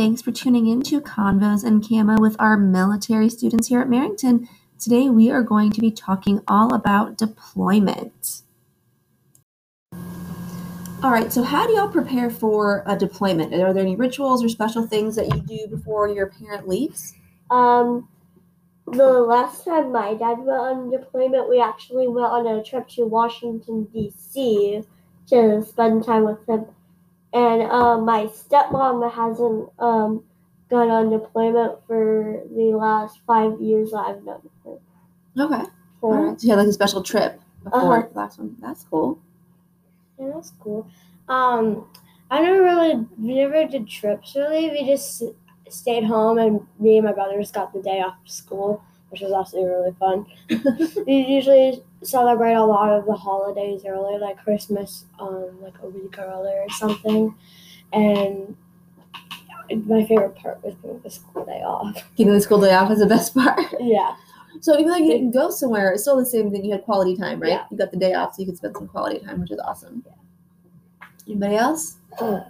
thanks for tuning in to Convos and Camo with our military students here at Merrington. Today we are going to be talking all about deployment. All right, so how do y'all prepare for a deployment? Are there any rituals or special things that you do before your parent leaves? Um, the last time my dad went on deployment, we actually went on a trip to Washington D.C. to spend time with him. And um, my stepmom hasn't um, gone on deployment for the last five years that I've known her. Okay. So, All right. So you had like a special trip before Uh-huh. the last one. That's cool. Yeah, that's cool. Um, I never really, we never did trips really. We just stayed home, and me and my brothers got the day off of school, which was actually really fun. we usually celebrate a lot of the holidays early, like Christmas, um, like a week early or something. And my favorite part was getting the school day off. Getting the school day off is the best part. Yeah. So even though you didn't go somewhere, it's still the same thing. You had quality time, right? Yeah. You got the day off, so you could spend some quality time, which is awesome. Anybody else? Uh,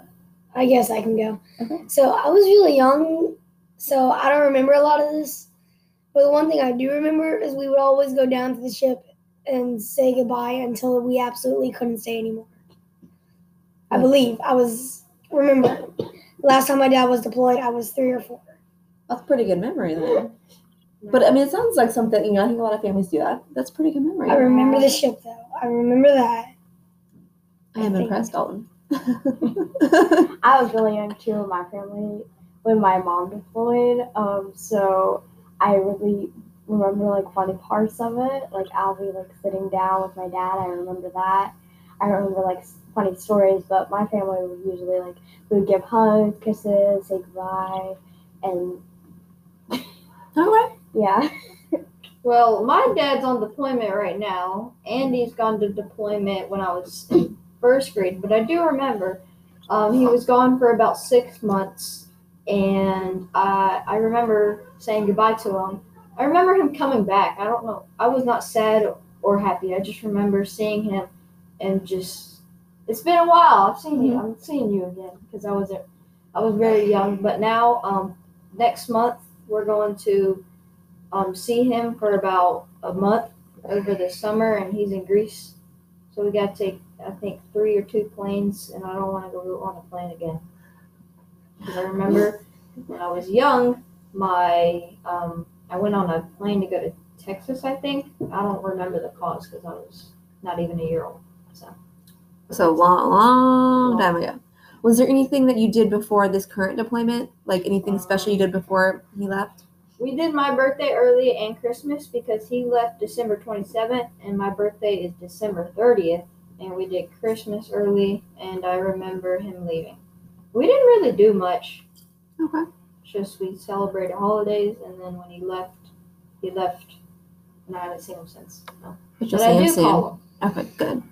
I guess I can go. Okay. So I was really young, so I don't remember a lot of this. But the one thing I do remember is we would always go down to the ship and say goodbye until we absolutely couldn't stay anymore. I believe I was remember last time my dad was deployed, I was three or four. That's pretty good memory then. But I mean, it sounds like something. You know, I think a lot of families do that. That's pretty good memory. I remember the ship though. I remember that. I am I think- impressed, Dalton. I was really young too in my family when my mom deployed. Um, so I really remember like funny parts of it. Like I'll like sitting down with my dad. I remember that. I remember like funny stories, but my family would usually like we would give hugs, kisses, say goodbye, and okay. yeah. Well, my dad's on deployment right now. Andy's gone to deployment when I was in first grade, but I do remember um, he was gone for about six months, and I I remember saying goodbye to him. I remember him coming back. I don't know. I was not sad or happy. I just remember seeing him, and just it's been a while. I've seen you. I'm seeing you again because I was I was very young, but now um, next month we're going to um, see him for about a month over the summer, and he's in Greece. So we got to take, I think, three or two planes, and I don't want to go on a plane again. Because I remember when I was young, my um, I went on a plane to go to Texas. I think I don't remember the cause because I was not even a year old. So So long, long time ago. Was there anything that you did before this current deployment? Like anything special you did before he left? we did my birthday early and Christmas because he left December 27th, and my birthday is December 30th. And we did Christmas early, and I remember him leaving. We didn't really do much. Okay. Just we celebrated holidays, and then when he left, he left, and I haven't seen him since. No. But But I do call him. Okay, good.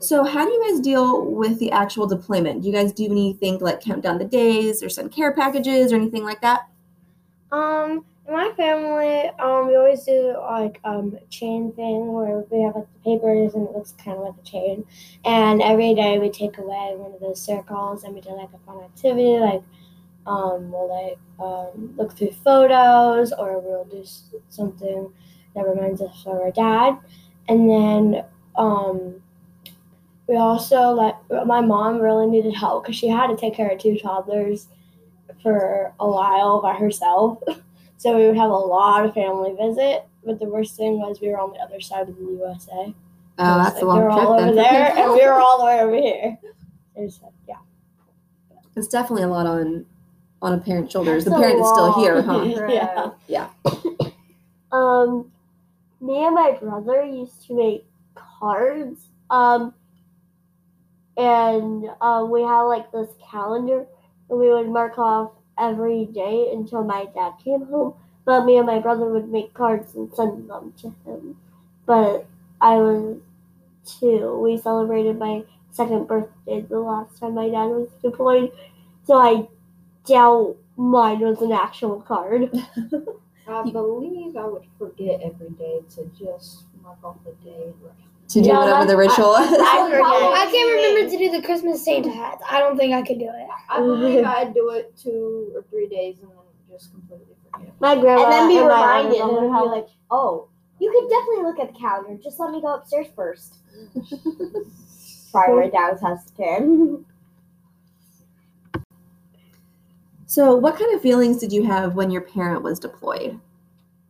So, how do you guys deal with the actual deployment? Do you guys do anything like count down the days or send care packages or anything like that? Um, in my family, um, we always do like um chain thing where we have like the papers and it looks kind of like a chain, and every day we take away one of those circles and we do like a fun activity like um we'll like um look through photos or we'll do something that reminds us of our dad, and then um. We also like my mom really needed help because she had to take care of two toddlers for a while by herself. So we would have a lot of family visit. But the worst thing was we were on the other side of the USA. Oh, that's Like, a long trip. they were trip all then. over there, and we were all the way over here. It was, uh, yeah. It's definitely a lot on on a parent's shoulders. That's the parent is still here, huh? Yeah. Um, me and my brother used to make cards. Um, and um, we had like this calendar, and we would mark off every day until my dad came home. But me and my brother would make cards and send them to him. But I was two. We celebrated my second birthday the last time my dad was deployed, so I doubt mine was an actual card. I believe I would forget every day to just mark off the day. to do Yeah, whatever the ritual is? I forget. I can't remember to do the Christmas Santa hats. I don't think I could do it. I believe I'd do it two or three days and then just completely forget. My grandma and then be my reminded older and be brother like, oh, you could definitely look at the calendar. Just let me go upstairs first. Probably right down as fast as I can. So, what kind of feelings did you have when your parent was deployed?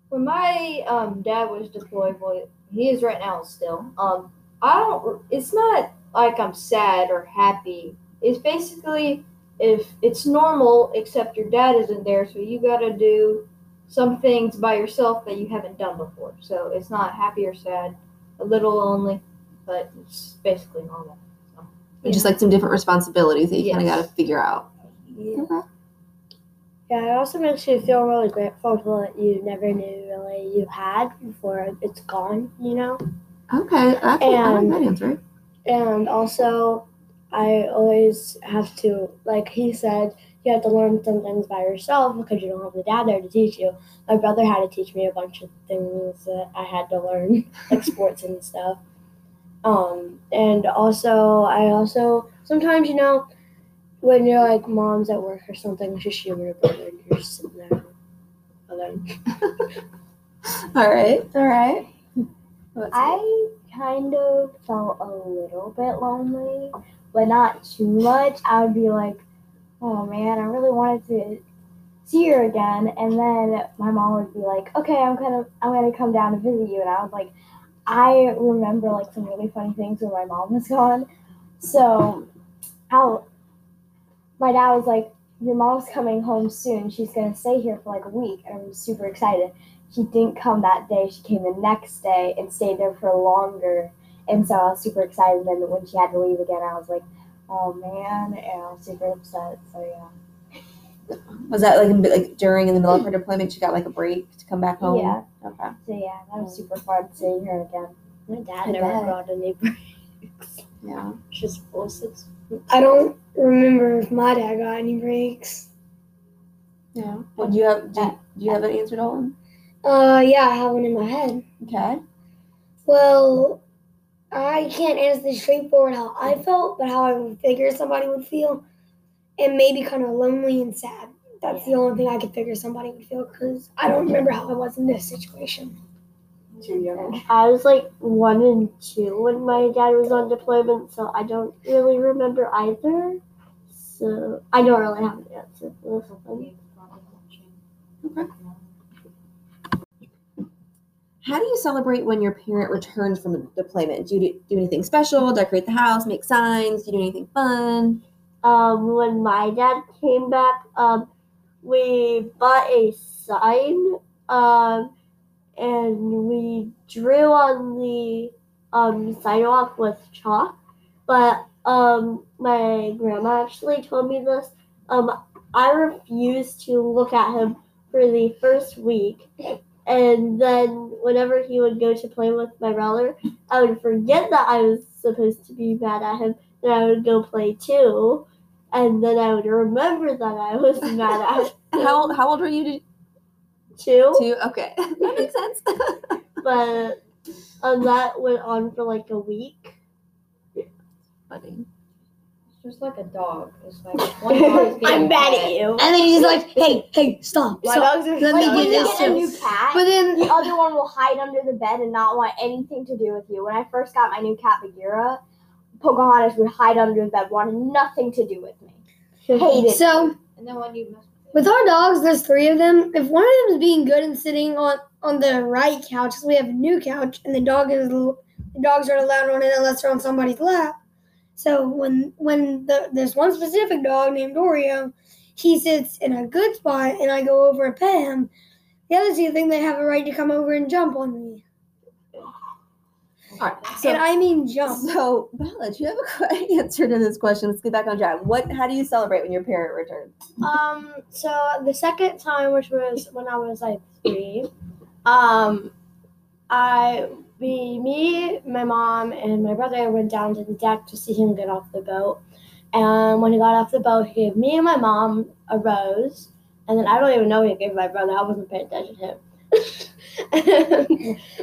When my um, dad was deployed, well, he is right now still. Um, I don't. It's not like I'm sad or happy. It's basically if it's normal, except your dad isn't there, so you got to do some things by yourself that you haven't done before. So it's not happy or sad, a little lonely, but it's basically normal. Just like some different responsibilities that you kind of got to figure out. Yeah. Okay. Yeah, it also makes you feel really grateful for what you never knew really you had before it's gone, you know? Okay, that's And- that answer. And also, I always have to, like he said, you have to learn some things by yourself because you don't have the dad there to teach you. My brother had to teach me a bunch of things that I had to learn, like sports and stuff. Um, and also, I also sometimes, you know, when you're like mom's at work or something, it's just you and your brother, and you're just sitting there alone. All right, all right. What's I kind of felt a little bit lonely, but not too much. I would be like, oh man, I really wanted to see her again. And then my mom would be like, okay, I'm gonna I'm gonna come down to visit you. And I was like, I remember like some really funny things when my mom was gone. So, how my dad was like, your mom's coming home soon. She's gonna stay here for like a week, and I was super excited she didn't come that day. She came the next day and stayed there for longer. And so I was super excited. And then when she had to leave again, I was like, oh man, and I was super upset. So yeah. Was that like like during in the middle of her deployment? She got like a break to come back home. Yeah. Okay. So yeah, that was super fun seeing her again. My dad I never bet. brought any breaks. Yeah. Just bullshit. I don't remember if my dad got any breaks. Yeah. Well, do you have do you, do you have an answer, Dalton? Uh, yeah, I have one in my head. Okay. Well, I can't answer this straightforward how I felt, but how I would figure somebody would feel, and maybe kind of lonely and sad. That's the only thing I could figure somebody would feel because I don't remember how I was in this situation. Too young. I was like one and two when my dad was on deployment, so I don't really remember either. So I don't really have an answer for this one. How do you celebrate when your parent returns from a deployment? Do you do, do anything special? Decorate the house? Make signs? Do you do anything fun? Um, when my dad came back, um, we bought a sign, um, and we drew on the um sidewalk with chalk. But um, my grandma actually told me this. Um, I refused to look at him for the first week. And then whenever he would go to play with my brother, I would forget that I was supposed to be mad at him. Then I would go play too. And then I would remember that I was mad at And how old, how old were you? To, too. two? Okay, that makes sense. But um, that went on for like a week. Funny. It's just like a dog. It's like one dog's being I'm mad at you. And then he's like, hey, hey, stop. My stop. dogs are Let Like me when do this get a too. new cat, But then, the other one will hide under the bed and not want anything to do with you. When I first got my new cat Bagheera, Pocahontas would hide under the bed, wanted nothing to do with me. Hated. so And then when you mess with our dogs, there's three of them. If one of them is being good and sitting on on the right couch, 'cause we have a new couch, and the dog is the dogs aren't allowed on it unless they're on somebody's lap. So when when the, there's one specific dog named Oreo, he sits in a good spot, and I go over and pet him. The other two think they have a right to come over and jump on me, All right. So, and I mean jump. so Bella, do you have a que- answer to this question? Let's get back on track. What? How do you celebrate when your parent returns? Um, so the second time, which was when I was like three, um, I, we, me, my mom, and my brother went down to the deck to see him get off the boat. And when he got off the boat, he gave me and my mom a rose. And then I don't even know what he gave my brother. I wasn't paying attention to him.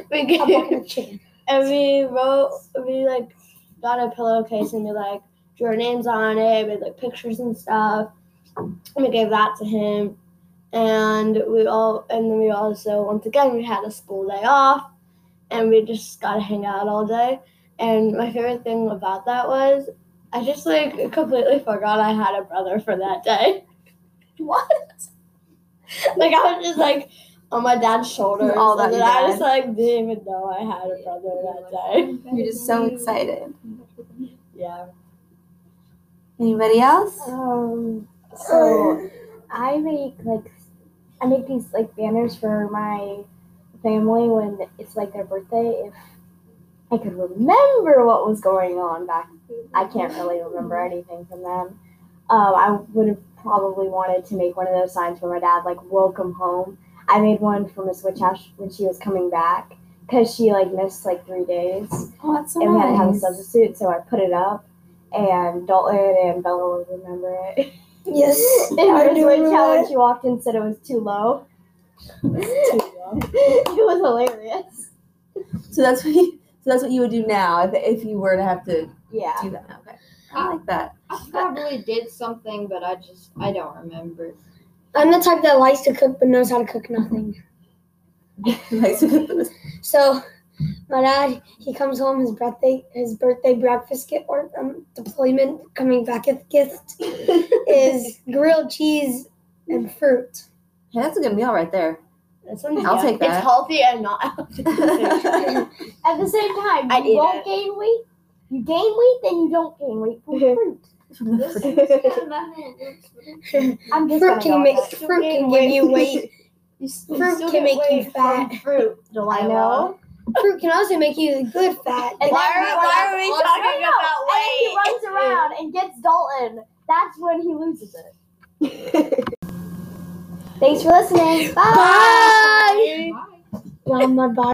we gave. And we wrote, we like got a pillowcase and we like drew our names on it, with like pictures and stuff. And we gave that to him, and we all, and then we also once again we had a school day off, and we just got to hang out all day. And my favorite thing about that was I just like completely forgot I had a brother for that day. What? Like I was just like on my dad's shoulder. All that and then I had. just like didn't even know I had a brother that day. You're just so excited. Yeah. Anybody else? Um, so I make like I make these like banners for my family when it's like their birthday. If I could remember what was going on back, I can't really remember anything from them. Um, I would have probably wanted to make one of those signs for my dad, like "Welcome home." I made one for Miss Witch House when she was coming back because she like missed like three days Oh, that's so and we had to have a substitute, so I put it up, and Dalton and Bella would remember it. Yes, and I Miss do Witch remember House, when she walked in, said it was too low. it was hilarious. So that's what you, so that's what you would do now if, if you were to have to Yeah. do that. Okay, I like that. I probably did something, but I just I don't remember. I'm the type that likes to cook but knows how to cook nothing. Likes to cook the- So, my dad, he comes home his birthday his birthday breakfast gift or um, deployment coming back at gift is grilled cheese and fruit. Hey, that's a good meal right there. That's I'll take that. It's healthy and not healthy. At the same time, I'd you won't it. gain weight. You gain weight, then you don't gain weight from fruit. From the This fruit. is kind of not how it works, but it- I'm just fruit can make fruit can give you weight. You s- Fruit still can make you fat. Fruit, I know. Fruit can also make you good fat. And Why are, he why are we No, talking no, about And then he runs around and gets Dalton. That's when he loses it. Thanks for listening. Bye. Bye. Bye. Well, my body.